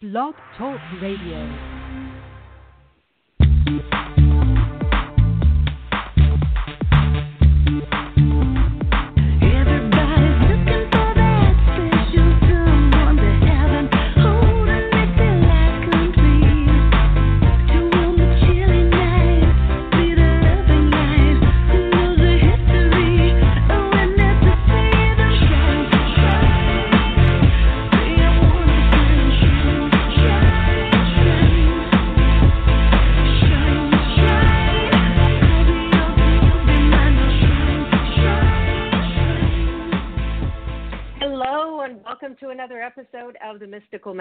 Blog Talk Radio.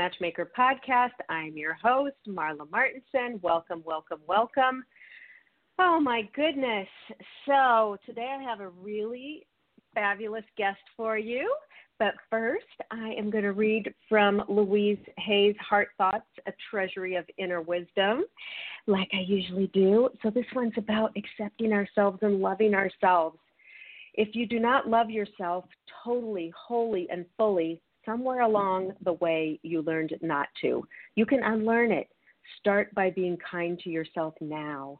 Matchmaker podcast. I'm your host, Marla Martenson. Welcome, welcome, welcome. Oh, my goodness. So, today I have a really fabulous guest for you. But first, I am going to read from Louise Hay's Heart Thoughts, A Treasury of Inner Wisdom, like I usually do. So, this one's about accepting ourselves and loving ourselves. If you do not love yourself totally, wholly, and fully, somewhere along the way you learned not to. You can unlearn it. Start by being kind to yourself now.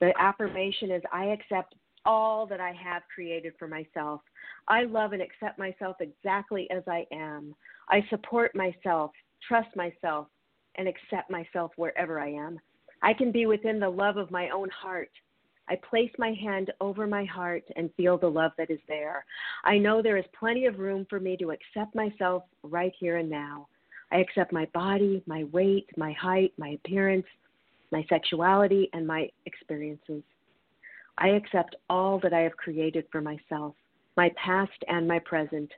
The affirmation is I accept all that I have created for myself. I love and accept myself exactly as I am. I support myself, trust myself, and accept myself wherever I am. I can be within the love of my own heart. I place my hand over my heart and feel the love that is there. I know there is plenty of room for me to accept myself right here and now. I accept my body, my weight, my height, my appearance, my sexuality, and my experiences. I accept all that I have created for myself, my past and my present.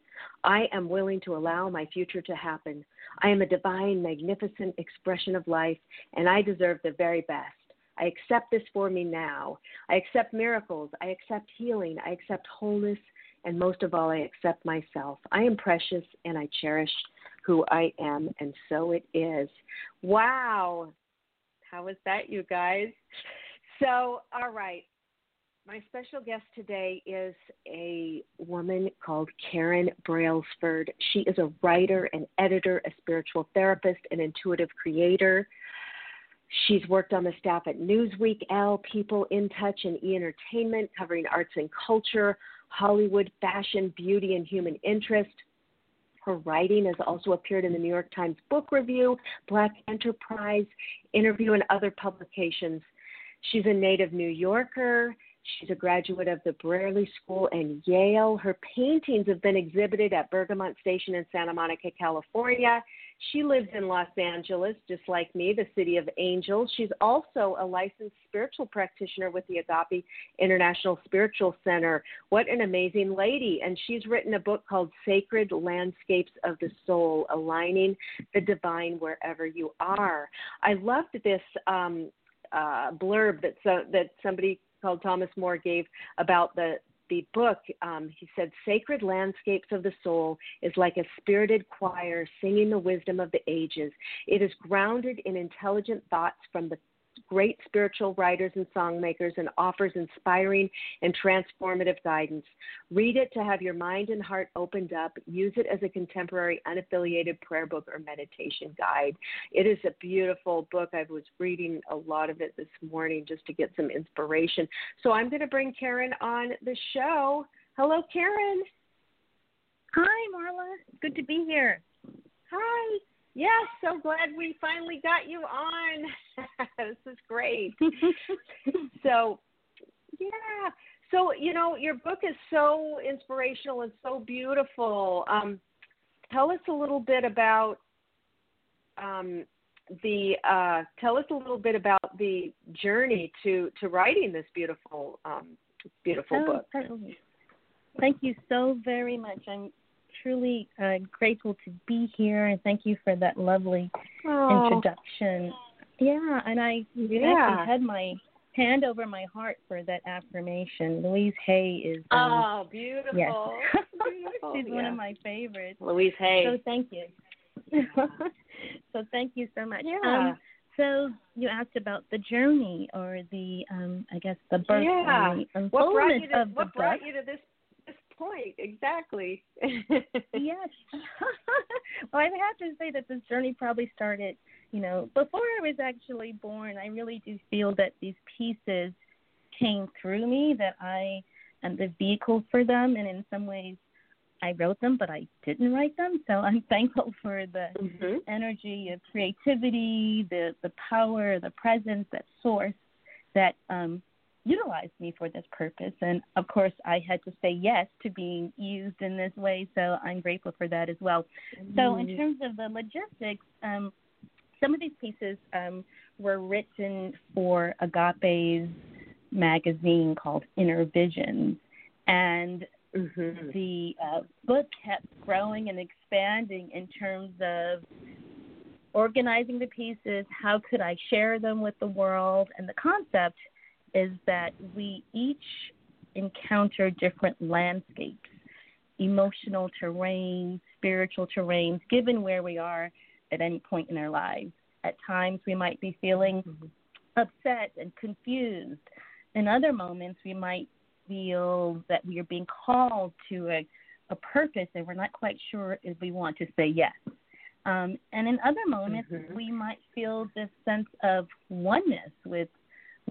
I am willing to allow my future to happen. I am a divine, magnificent expression of life, and I deserve the very best. I accept this for me now. I accept miracles. I accept healing. I accept wholeness. And most of all, I accept myself. I am precious and I cherish who I am, and so it is. Wow. How was that, you guys? So, all right. My special guest today is a woman called Karen Brailsford. She is a writer, an editor, a spiritual therapist, an intuitive creator. She's worked on the staff at Newsweek, Elle, People in Touch, and E Entertainment, covering arts and culture, Hollywood, fashion, beauty, and human interest. Her writing has also appeared in the New York Times Book Review, Black Enterprise, Interview, and other publications. She's a native New Yorker. She's a graduate of the Brearley School and Yale. Her paintings have been exhibited at Bergamont Station in Santa Monica, California. She lives in Los Angeles, just like me, the city of angels. She's also a licensed spiritual practitioner with the Agape International Spiritual Center. What an amazing lady. And she's written a book called Sacred Landscapes of the Soul Aligning the Divine Wherever You Are. I loved this um, uh, blurb that, so, that somebody called Thomas Moore gave about the the book, um, he said, Sacred Landscapes of the Soul is like a spirited choir singing the wisdom of the ages. It is grounded in intelligent thoughts from the great spiritual writers and songmakers and offers inspiring and transformative guidance. Read it to have your mind and heart opened up. Use it as a contemporary, unaffiliated prayer book or meditation guide. It is a beautiful book. I was reading a lot of it this morning just to get some inspiration. So I'm going to bring Karen on the show. Hello, Karen. Hi, Marla. Good to be here. Hi. Yes, so glad we finally got you on. this is great. so, yeah. So, you know, your book is so inspirational and so beautiful. Um, tell us a little bit about um, the uh, tell us a little bit about the journey to to writing this beautiful um, beautiful Oh, book. certainly. Thank you so very much. I'm truly uh, grateful to be here, and thank you for that lovely introduction. Yeah, and I Yeah. actually had my hand over my heart for that affirmation. Louise Hay is um, oh beautiful. yes. beautiful. she's one of my favorites. Louise Hay. So thank you. so thank you so much. Yeah. Um, so you asked about the journey or the um I guess the birth Yeah. the what brought you to of the what brought book. you to this point. Exactly. yes. well, I have to say that this journey probably started, you know, before I was actually born. I really do feel that these pieces came through me, that I am the vehicle for them, and in some ways, I wrote them, but I didn't write them. So I'm thankful for the hmm energy of creativity, the the power, the presence, that source that um, utilized me for this purpose. And of course, I had to say yes to being used in this way. So I'm grateful for that as well. So in terms of the logistics, um, some of these pieces um, were written for Agape's magazine called Inner Visions, and hmm the uh, book kept growing and expanding in terms of organizing the pieces. How could I share them with the world? And the concept is that we each encounter different landscapes, emotional terrain, spiritual terrains, given where we are at any point in our lives. At times, we might be feeling upset and confused. In other moments, we might feel that we are being called to a, a purpose and we're not quite sure if we want to say yes. Um, and in other moments, Mhm. we might feel this sense of oneness with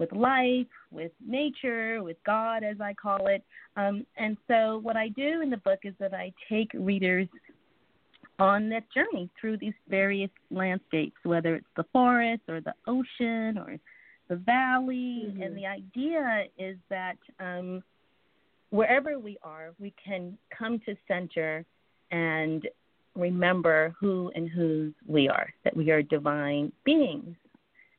with life, with nature, with God, as I call it. Um, and so, what I do in the book is that I take readers on that journey through these various landscapes, whether it's the forest or the ocean or the valley. Mhm. And the idea is that um, wherever we are, we can come to center and remember who and whose we are, that we are divine beings.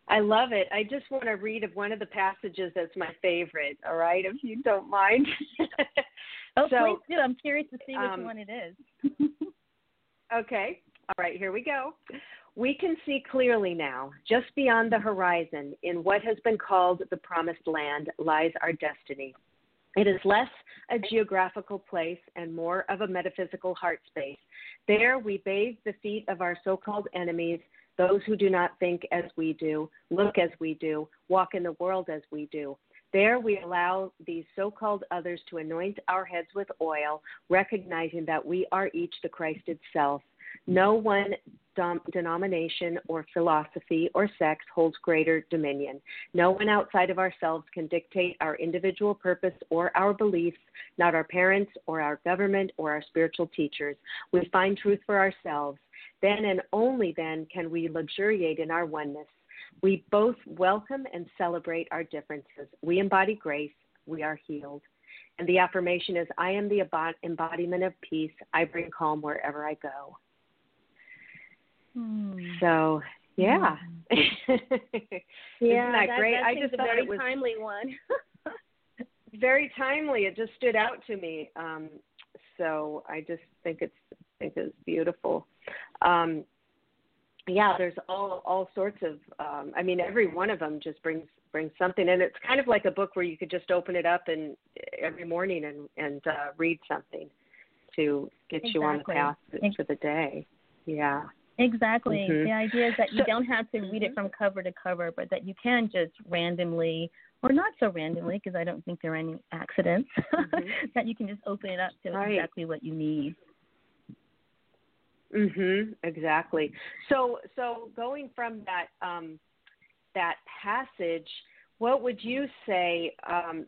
I love it. I just want to read of one of the passages that's my favorite. All right, if you don't mind. Oh, So, please do. I'm curious to see which um, one it is. Okay. All right, here we go. We can see clearly now, just beyond the horizon, in what has been called the promised land, lies our destiny. It is less a geographical place and more of a metaphysical heart space. There we bathe the feet of our so called enemies, those who do not think as we do, look as we do, walk in the world as we do. There we allow these so called others to anoint our heads with oil, recognizing that we are each the Christ itself. No one dom- denomination or philosophy or sex holds greater dominion. No one outside of ourselves can dictate our individual purpose or our beliefs, not our parents or our government or our spiritual teachers. We find truth for ourselves. Then and only then can we luxuriate in our oneness. We both welcome and celebrate our differences. We embody grace. We are healed. And the affirmation is I am the embod- embodiment of peace. I bring calm wherever I go. Hmm. So, yeah. Yeah, Isn't that great? That I just a thought very it was timely one. very timely. It just stood out to me. Um, so I just think it's think it's beautiful. Um, yeah, there's all all sorts of. Um, I mean, every one of them just brings brings something, and it's kind of like a book where you could just open it up and every morning and and uh, read something to get you on the path Ex- the day. Yeah. Exactly. Mhm. The idea is that you So- don't have to read it from cover to cover, but that you can just randomly, or not so randomly, because I don't think there are any accidents, Mhm. that you can just open it up to Right. exactly what you need. Mhm. Exactly. So so going from that um, that passage, what would you say? Um,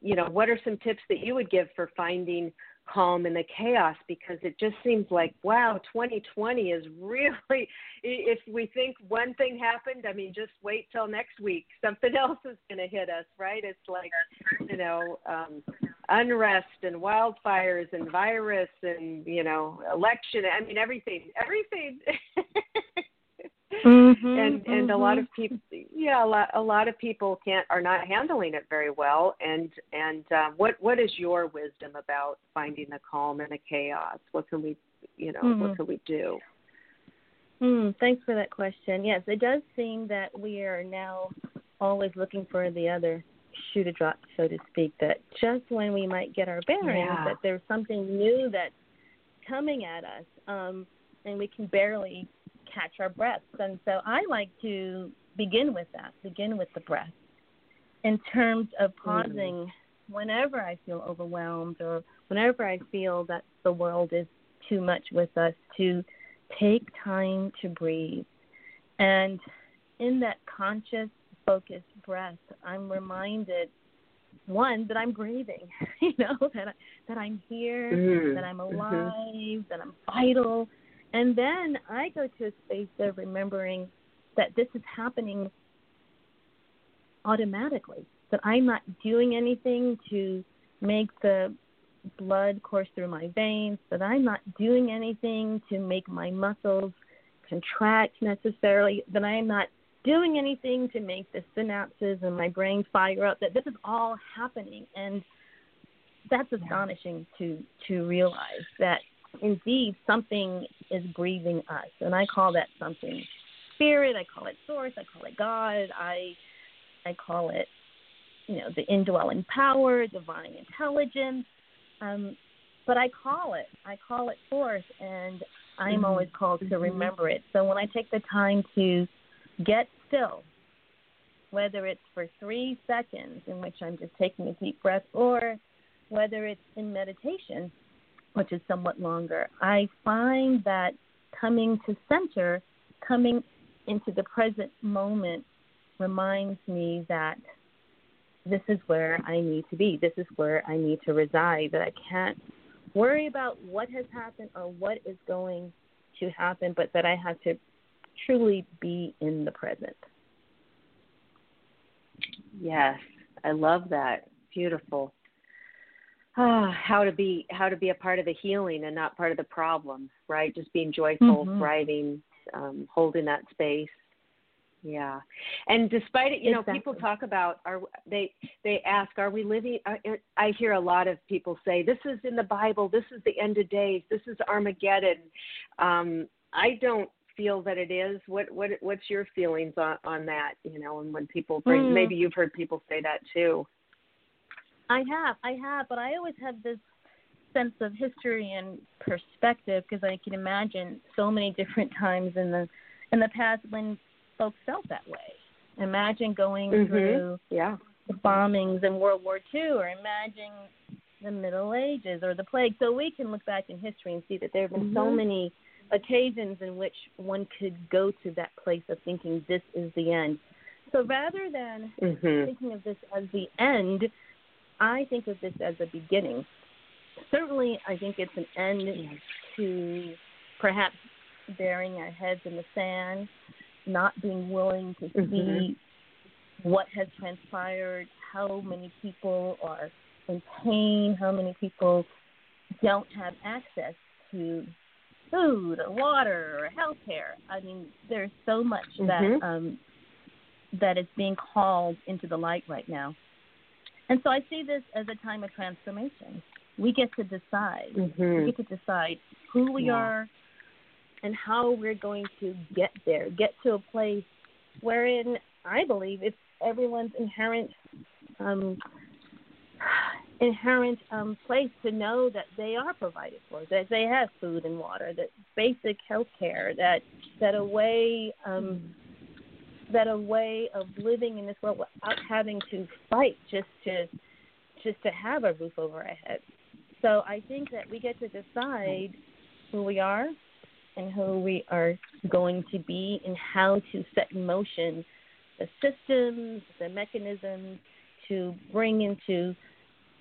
you know, what are some tips that you would give for finding calm in the chaos? Because it just seems like wow, 2020 is really. If we think one thing happened, I mean, just wait till next week. Something else is going to hit us, right? It's like you know. Um, unrest and wildfires and virus and you know election i mean everything everything. Mm-hmm, and and a lot of people yeah a lot a lot of people can't are not handling it very well. And and um, what what is your wisdom about finding the calm in the chaos? What can we you know Mhm. what can we do? Hmm, thanks for that question. Yes, it does seem that we are now always looking for the other shoe to drop, so to speak. That just when we might get our bearings, Yeah. that there's something new that's coming at us, um, and we can barely catch our breaths. And so I like to begin with that, begin with the breath, in terms of pausing whenever I feel overwhelmed or whenever I feel that the world is too much with us, to take time to breathe. And in that conscious, focused breath, I'm reminded one that I'm breathing, you know, that I, that I'm here, Mm. that I'm Mhm. alive, that I'm vital. And then I go to a space of remembering that this is happening automatically, that I'm not doing anything to make the blood course through my veins, that I'm not doing anything to make my muscles contract necessarily, that I'm not doing anything to make the synapses in my brain fire up, that this is all happening. And that's astonishing to to realize that indeed something is breathing us. And I call that something spirit, I call it source, I call it God, I I call it, you know, the indwelling power, divine intelligence. Um, but I call it, I call it force, and I'm Mhm. always called to Mhm. remember it. So when I take the time to get still, whether it's for three seconds in which I'm just taking a deep breath, or whether it's in meditation, which is somewhat longer, I find that coming to center, coming into the present moment, reminds me that this is where I need to be. This is where I need to reside. That I can't worry about what has happened or what is going to happen, but that I have to truly be in the present. Yes, I love that. Beautiful. Ah, how to be how to be a part of the healing and not part of the problem, right? Just being joyful, Mhm. thriving, um, holding that space. Yeah, and despite it, you know, people talk about are they they ask, are we living? Are, I hear a lot of people say, this is in the Bible. This is the end of days. This is Armageddon. Um, I don't feel that it is. What what what's your feelings on on that? You know, and when people bring, Mm. maybe you've heard people say that too. I have, I have, but I always have this sense of history and perspective because I can imagine so many different times in the in the past when folks felt that way. Imagine going Mhm. through Yeah. the bombings in World War II, or imagine the Middle Ages or the plague. So we can look back in history and see that there have been so Mhm. many occasions in which one could go to that place of thinking this is the end. So rather than Mhm. thinking of this as the end, I think of this as a beginning. Certainly, I think it's an end to perhaps burying our heads in the sand, not being willing to Mhm. see what has transpired, how many people are in pain, how many people don't have access to food or water or health care. I mean, there's so much Mhm. that um, that is being called into the light right now. And so I see this as a time of transformation. We get to decide. We Mhm. get to decide who we Yeah. are and how we're going to get there, get to a place wherein I believe it's everyone's inherent um, inherent um, place to know that they are provided for, that they have food and water, that basic health care, that that a way um, that a way of living in this world without having to fight just to just to have a roof over our head. So I think that we get to decide who we are and who we are going to be and how to set in motion the systems, the mechanisms to bring into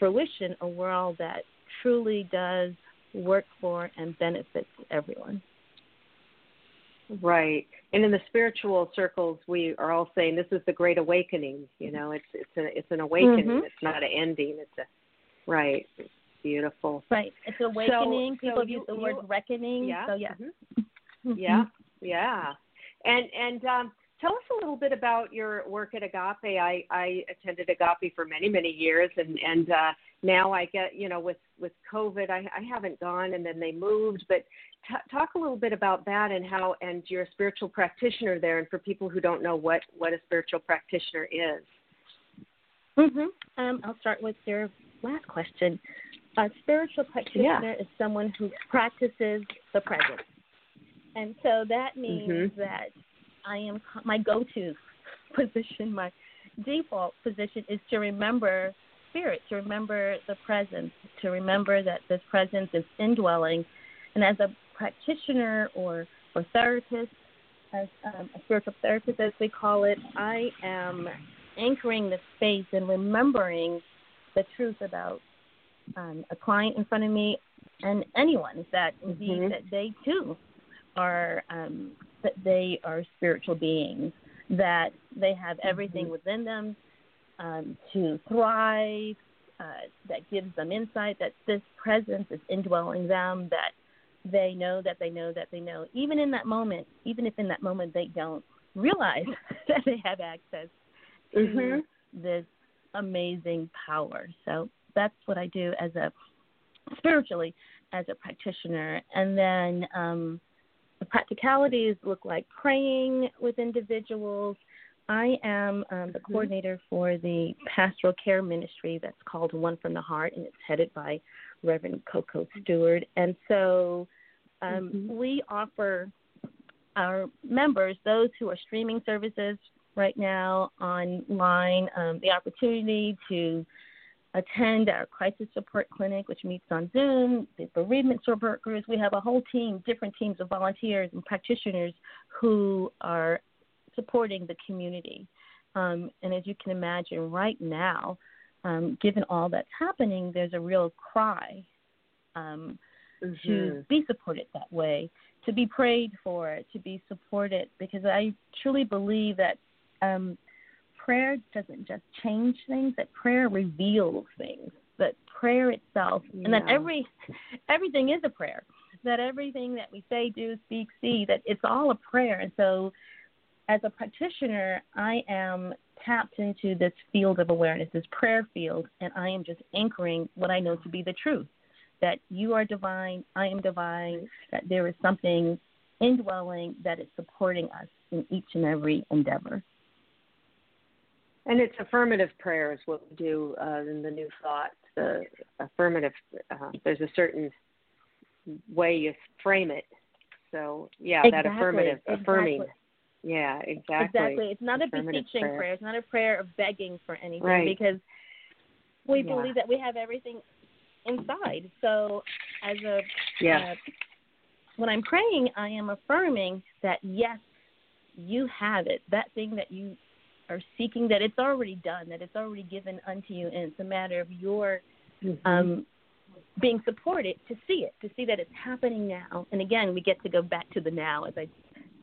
fruition a world that truly does work for and benefits everyone. Right. And in the spiritual circles, we are all saying this is the great awakening. You know, it's it's a it's an awakening. Mhm. It's not an ending. It's a right. It's beautiful. Right. It's awakening. so People you- use the you- word reckoning. Yeah. So yeah. Mhm. Mhm. Yeah. Yeah. And and um, tell us a little bit about your work at Agape. I I attended Agape for many many years, and and uh, now I get you know with with COVID, I I haven't gone, and then they moved, but. T- talk a little bit about that and how and you're a spiritual practitioner there and for people who don't know what what a spiritual practitioner is Mhm. Um, I'll start with your last question. A spiritual practitioner is someone who practices the present, and so that means Mhm. that I am my go-to position, my default position is to remember spirit, to remember the presence, to remember that this presence is indwelling. And as a practitioner or, or therapist, as um, a spiritual therapist, as we call it, I am anchoring the space and remembering the truth about um, a client in front of me and anyone that indeed Mhm. that they too are um, that they are spiritual beings, that they have everything within them um, to thrive, uh, that gives them insight, that this presence is indwelling them, that they know that they know that they know, even in that moment, even if in that moment they don't realize that they have access to Mhm. this amazing power. So that's what I do as a spiritually as a practitioner. And then um, the practicalities look like praying with individuals. I am um, the Mhm. coordinator for the pastoral care ministry that's called One from the Heart, and it's headed by Reverend Coco Stewart. And so um, Mhm. we offer our members, those who are streaming services right now online, um, the opportunity to attend our crisis support clinic, which meets on Zoom, the bereavement support groups. We have a whole team, different teams of volunteers and practitioners who are supporting the community. Um, and as you can imagine, right now, um, given all that's happening, there's a real cry um, to Mhm. be supported that way, to be prayed for, to be supported, because I truly believe that um, prayer doesn't just change things; that prayer reveals things. That prayer itself, and that every everything is a prayer. That everything that we say, do, speak, see, that it's all a prayer. And so, as a practitioner, I am tapped into this field of awareness, this prayer field, and I am just anchoring what I know to be the truth that you are divine, I am divine, that there is something indwelling that is supporting us in each and every endeavor. And it's affirmative prayer is what we do uh, in the New Thought. The affirmative, uh, there's a certain way you frame it. So yeah, that Exactly, affirmative, affirming. Yeah, exactly. Exactly. It's not a beseeching prayer. prayer. It's not a prayer of begging for anything Right. because we Yeah. believe that we have everything inside. So as a Yeah. uh, when I'm praying, I am affirming that yes, you have it. That thing that you are seeking, that it's already done, that it's already given unto you, and it's a matter of your Mhm. um, being supported to see it, to see that it's happening now. And again, we get to go back to the now, as I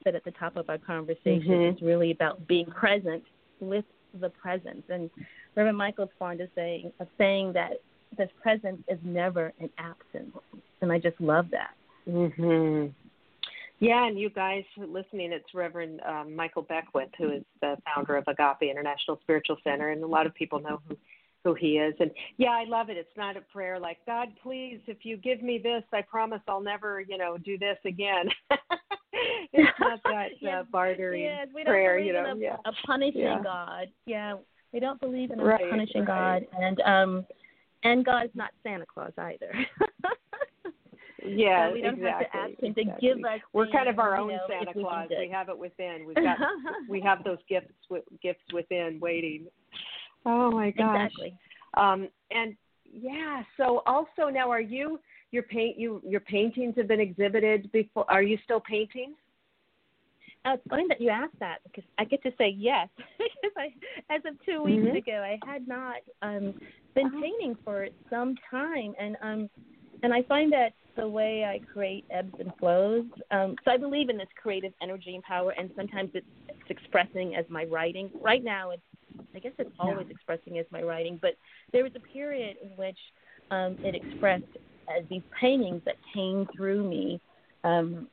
said at the top of our conversation. Mhm. It's really about being present with the presence. And Reverend Michael's fond of saying of saying that this presence is never an absence, and I just love that. Mhm. Yeah, and you guys listening, it's Reverend um, Michael Beckwith, who is the founder of Agape International Spiritual Center, and a lot of people know who who he is. And yeah, I love it. It's not a prayer like God, please, if you give me this, I promise I'll never, you know, do this again. it's not that uh, bartering Yes, we don't prayer, believe you know. in a, yeah. a punishing Yeah. God. Yeah, we don't believe in a Right, punishing right. God, and um, and God is not Santa Claus either. Yeah, So we don't exactly. have to ask him to exactly. give us. We're kind of our you own know, Santa if we Claus. We have it within. We've got we have those gifts gifts within waiting. Oh my gosh. exactly. Um, and yeah, so also now are you your paint you your paintings have been exhibited before are you still painting? Uh, it's funny that you asked that because I get to say yes. because I, as of 2 weeks Mhm. ago, I had not um, been Oh. painting for some time, and um, and I find that the way I create ebbs and flows. Um, so I believe in this creative energy and power, and sometimes it's, it's expressing as my writing. Right now, it's I guess it's always expressing as my writing, but there was a period in which um, it expressed as these paintings that came through me. Um,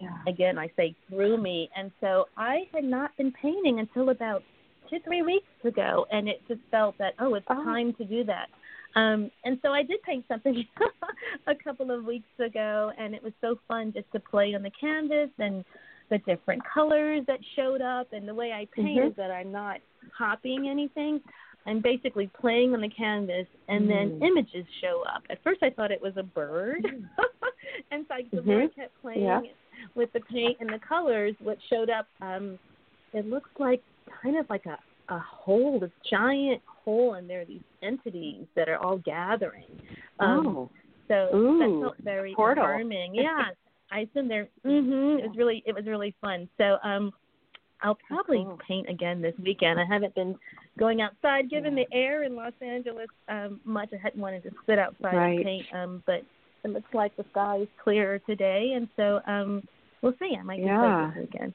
Yeah. again, I say through me. And so I had not been painting until about two, three weeks ago, and it just felt that, oh, it's Oh. time to do that. Um, and so I did paint something a couple of weeks ago, and it was so fun just to play on the canvas and the different colors that showed up. And the way I paint Mhm. is that I'm not copying anything. I'm basically playing on the canvas, and then Mm. images show up. At first, I thought it was a bird, and so the I kept playing Yeah. with the paint and the colors, what showed up, um, it looks like kind of like a a hole, this giant whole, and there are these entities that are all gathering. Um, oh, so Ooh, that felt very portal. affirming. Yeah, I assume there. Mm-hmm. It was really it was really fun. So um, I'll probably cool. paint again this weekend. I haven't been going outside, given the air in Los Angeles um, much. I hadn't wanted to sit outside Right. and paint. Um, but it looks like the sky is clearer today, and so um, we'll see. I might Yeah. do this weekend.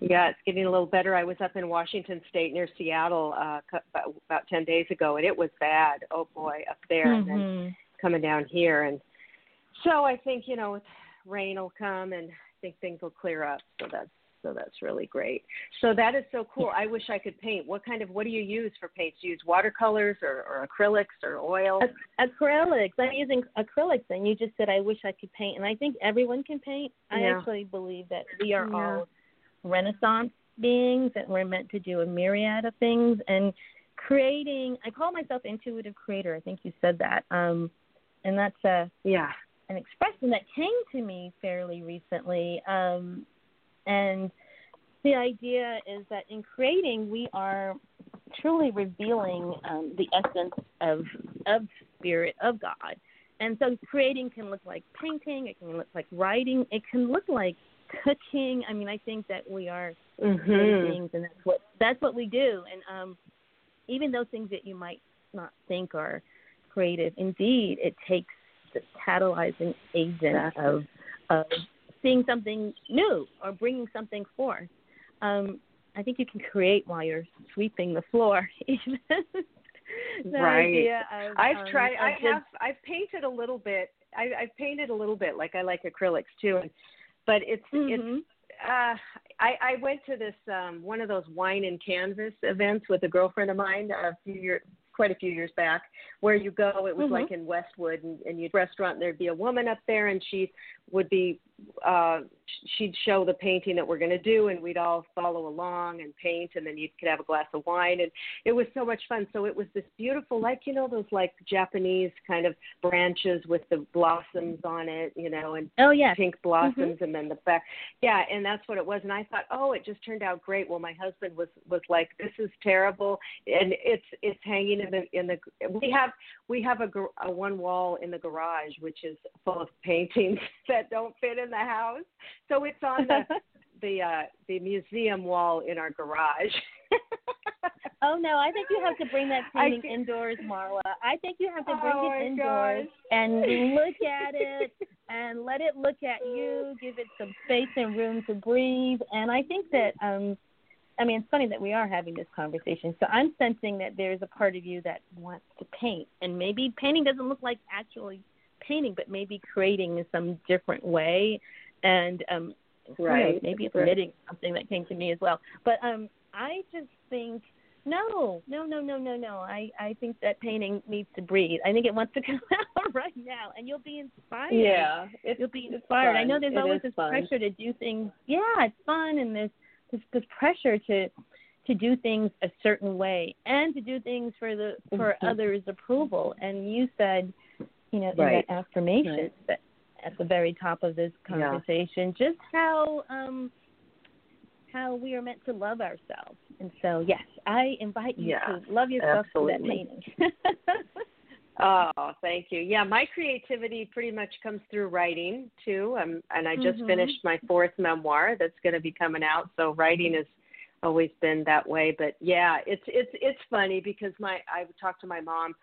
Yeah, it's getting a little better. I was up in Washington State near Seattle uh, about, about ten days ago, and it was bad. Oh boy, up there, and then Mhm. coming down here, and so I think you know, rain will come, and I think things will clear up. So that's so that's really great. So that is so cool. I wish I could paint. What kind of what do you use for paints? Do you use watercolors or, or acrylics or oil? Ac- acrylics. I'm using acrylics, and you just said I wish I could paint, and I think everyone can paint. I actually believe that we are Yeah. all Renaissance beings, that we're meant to do a myriad of things, and creating. I call myself intuitive creator. I think you said that, um, and that's a Yeah. an expression that came to me fairly recently. Um, and the idea is that in creating, we are truly revealing um, the essence of of spirit of God. And so creating can look like painting, it can look like writing, it can look like cooking. I mean, I think that we are Mhm. beings, and that's what that's what we do. And um, even those things that you might not think are creative, indeed, it takes the catalyzing agent of of seeing something new or bringing something forth. Um, I think you can create while you're sweeping the floor. Even the Right. idea of, I've um, tried. I just- have. I've painted a little bit. I, I've painted a little bit. Like I like acrylics too, and, but it's it's. Mhm. Uh, I I went to this um one of those wine and canvas events with a girlfriend of mine a few years, quite a few years back, where you go. It was Mhm. like in Westwood, and, and you'd restaurant. And there'd be a woman up there, and she would be. Uh She'd show the painting that we're going to do, and we'd all follow along and paint, and then you could have a glass of wine, and it was so much fun. So it was this beautiful, like you know, those like Japanese kind of branches with the blossoms on it, you know, and Oh yeah. pink blossoms and then the back yeah and that's what it was and i thought oh it just turned out great well my husband was was like this is terrible and it's it's hanging in the in the we have we have a, a one wall in the garage which is full of paintings that don't fit in the house so it's on the the uh the museum wall in our garage Oh no, I think you have to bring that painting indoors, Marla. I think you have to bring Oh, it indoors gosh. and look at it and let it look at you, give it some space and room to breathe. And I think that um I mean it's funny that we are having this conversation. So I'm sensing that there's a part of you that wants to paint and maybe painting doesn't look like actually painting, but maybe creating in some different way. And um Right, maybe it's right. knitting something that came to me as well. But um I just think no, no, no, no, no, no. I I think that painting needs to breathe. I think it wants to come out right now, and you'll be inspired. yeah you'll be inspired. I know there's It always this fun. pressure to do things. Yeah, it's fun, and there's this this pressure to to do things a certain way and to do things for the for Mhm. others' approval. And you said, you know, Right. in that affirmation Right. that at the very top of this Yeah. conversation, just how um how we are meant to love ourselves. And so, yes, I invite you Yeah, to love yourself through that absolutely. painting. Oh, thank you. Yeah, my creativity pretty much comes through writing too. Um, and I just Mhm. finished my fourth memoir that's going to be coming out. So writing has always been that way. But yeah, it's it's it's funny because my I talked to my mom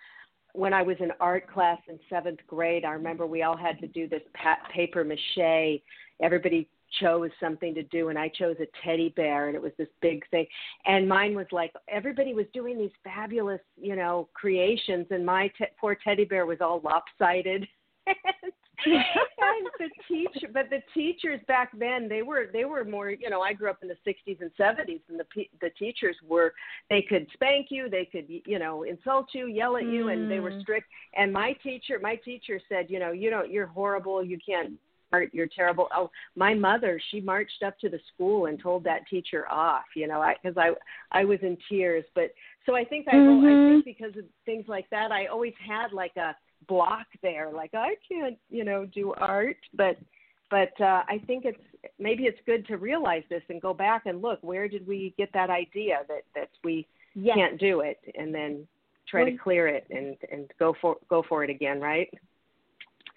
when I was in art class in seventh grade. I remember we all had to do this pa- paper mache. Everybody chose something to do and I chose a teddy bear and it was this big thing. And mine was like everybody was doing these fabulous you know creations and my te- poor teddy bear was all lopsided. And the teacher but the teachers back then they were they were more you know i grew up in the 60s and 70s and the pe- the teachers were they could spank you they could you know insult you yell at you and they were Mm. strict. And my teacher my teacher said you know you don't you're horrible you can't art you're terrible oh my mother she marched up to the school and told that teacher off you know i because i i was in tears but so i think i i Mhm. think because of things like that i always had like a block there like i can't you know do art but but uh i think it's maybe it's good to realize this and go back and look where did we get that idea that that we Yes. can't do it, and then try to clear it and and go for go for it again, right?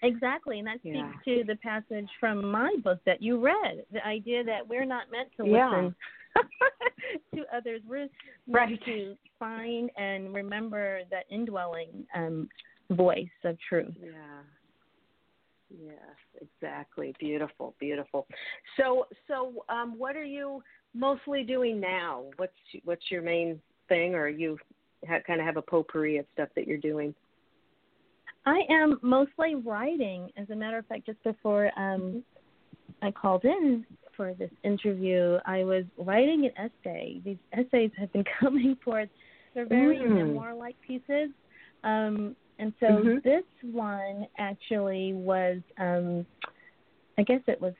Exactly, and that speaks Yeah. to the passage from my book that you read. The idea that we're not meant to Yeah. listen to others. We're Right. meant to find and remember that indwelling um, voice of truth. Yeah. Yes, exactly. Beautiful, beautiful. So, so, um, what are you mostly doing now? What's what's your main thing, or you ha- kind of have a potpourri of stuff that you're doing? I am mostly writing. As a matter of fact, just before um, I called in for this interview, I was writing an essay. These essays have been coming forth. They're very Mm. memoir-like pieces, um, and so Mhm. this one actually was. Um, I guess it was.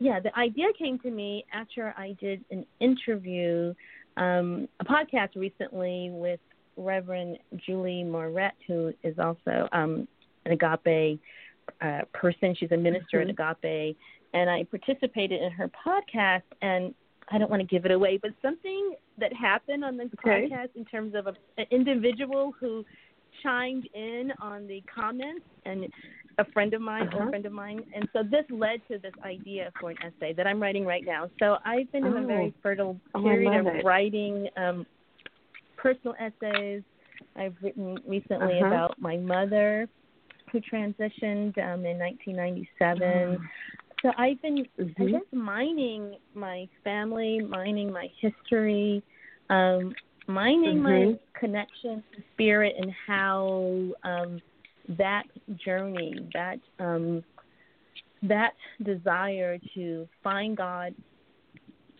Yeah, the idea came to me after I did an interview, um, a podcast recently with Reverend Julie Moret, who is also um, an agape uh, person. She's a minister Mhm. at agape, and I participated in her podcast. And I don't want to give it away, but something that happened on this Okay. podcast in terms of a, an individual who chimed in on the comments and a friend of mine, Uh-huh. a friend of mine, and so this led to this idea for an essay that I'm writing right now. So I've been in a very Oh. fertile Oh, period love of it. writing um, personal essays. I've written recently Uh-huh. about my mother who transitioned um, in 1997. So I've been, I Mhm. guess, mining my family, mining my history, um, mining my Mhm. connection to spirit, and how um, that journey, that um, that desire to find God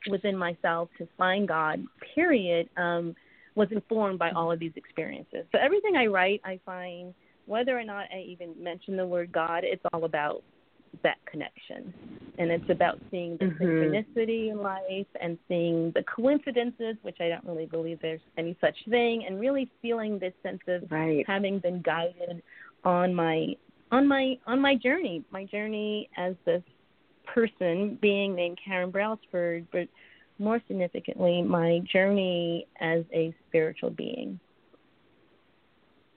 within myself, to find God, period, um, was informed by all of these experiences. So everything I write, I find, whether or not I even mention the word God, it's all about that connection. And it's about seeing the Mhm. synchronicity in life and seeing the coincidences, which I don't really believe there's any such thing, and really feeling this sense of Right. having been guided on my on my on my journey, my journey as this person being named Karen Brailsford, but more significantly, my journey as a spiritual being.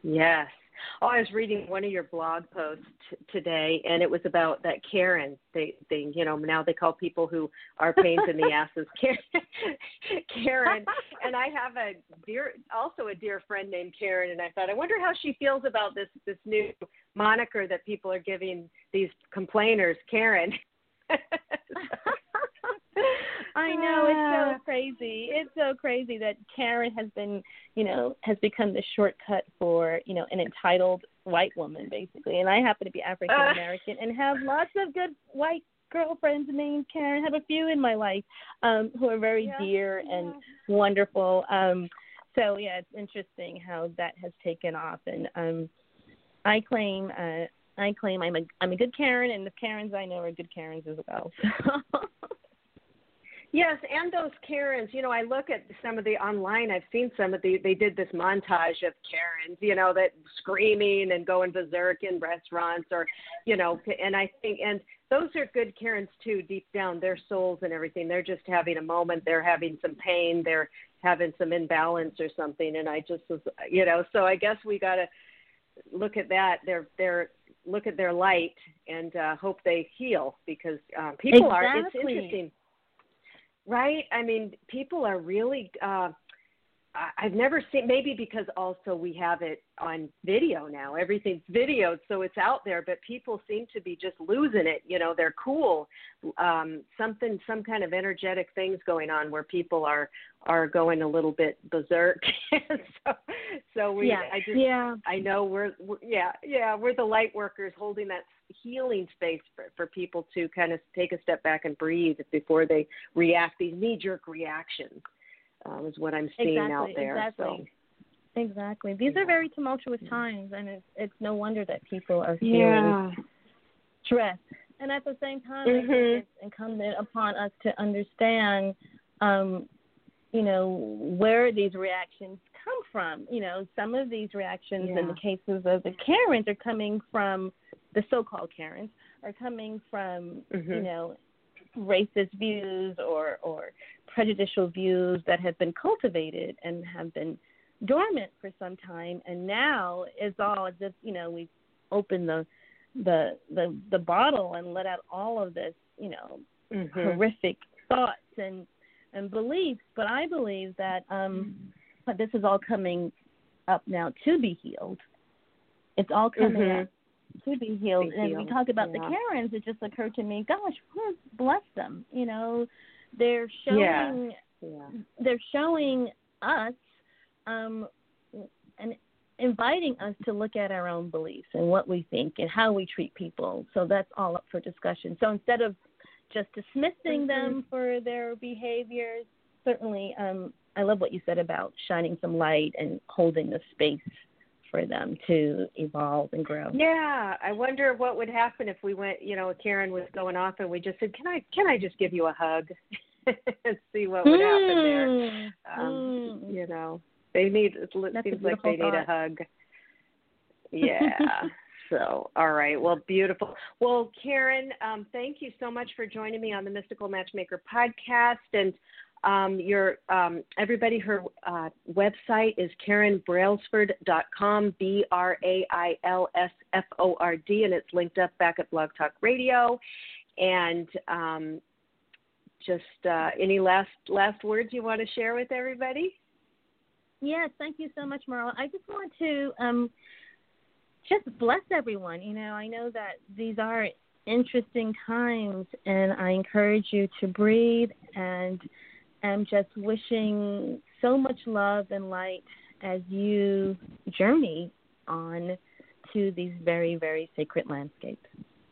Yes. Oh, I was reading one of your blog posts t- today, and it was about that Karen. thing. they, you know, now they call people who are pains in the asses Karen. Karen. And I have a dear, also a dear friend named Karen, and I thought, I wonder how she feels about this this new moniker that people are giving these complainers, Karen. I know it's Ah. so crazy. It's so crazy that Karen has been, you know, has become the shortcut for, you know, an entitled white woman basically. And I happen to be African American and have lots of good white girlfriends named Karen. Have a few in my life um who are very Yeah, dear and wonderful. Um so yeah, it's interesting how that has taken off and um I claim uh I claim I'm a I'm a good Karen and the Karens I know are good Karens as well. Yes, and those Karens, you know, I look at some of the online, I've seen some of the, they did this montage of Karens, you know, that screaming and going berserk in restaurants or, you know, and I think, and those are good Karens too, deep down, their souls and everything. They're just having a moment, they're having some pain, they're having some imbalance or something. And I just was, you know, so I guess we got to look at that. They're, they're, look at their light and uh, hope they heal because um, people are, it's interesting right? I mean people are really uh I- i've never seen maybe because also we have it on video now. Everything's videoed so it's out there but people seem to be just losing it. You know they're cool. Um something some kind of energetic things going on where people are are going a little bit berserk. So so we yeah. i just yeah. I know we're, we're yeah yeah we're the light workers holding that healing space for, for people to kind of take a step back and breathe before they react these knee jerk reactions um, is what I'm seeing exactly, out there. Exactly. Exactly. These are very tumultuous times, and it's it's no wonder that people are feeling yeah stress. And at the same time, Mhm. think it's incumbent upon us to understand, um, you know, where these reactions come from. You know, some of these reactions, in the cases of the Karens, are coming from the so-called Karens, are coming from, you Mhm. know, racist views or or prejudicial views that have been cultivated and have been dormant for some time, and now it's all as if you know we've opened the the the the bottle and let out all of this you know Mhm. horrific thoughts and and beliefs. But I believe that um, but this is all coming up now to be healed. It's all coming Mhm. up to be healed. Be and we talk about yeah. the Karens. It just occurred to me, gosh, bless them. You know, they're showing Yeah. Yeah. they're showing us um, and inviting us to look at our own beliefs and what we think and how we treat people. So that's all up for discussion. So instead of just dismissing Mhm. them for their behaviors, certainly um, I love what you said about shining some light and holding the space for them to evolve and grow. Yeah, I wonder what would happen if we went, you know, Karen was going off and we just said, "Can I can I just give you a hug?" and see what would happen there. Mm, Um, mm. You know, they need it That's seems like they beautiful need a hug. Yeah. so, all right. Well, beautiful. Well, Karen, um, thank you so much for joining me on the Mystical Matchmaker podcast. And um, your um, everybody, her uh, website is karenbrailsford.com, B R A I L S F O R D, and it's linked up back at Blog Talk Radio. And um, just uh, any last last words you want to share with everybody? Yes, thank you so much, Marla. I just want to um, just bless everyone. You know, I know that these are interesting times, and I encourage you to breathe and am just wishing so much love and light as you journey on to these very, very sacred landscapes.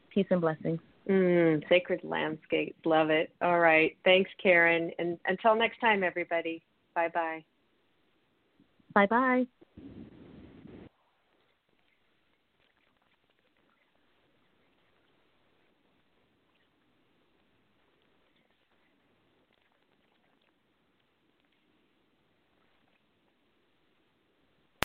Peace and blessings. Mm, sacred landscapes. Love it. All right. Thanks, Karen. And until next time, everybody. Bye bye. Bye bye.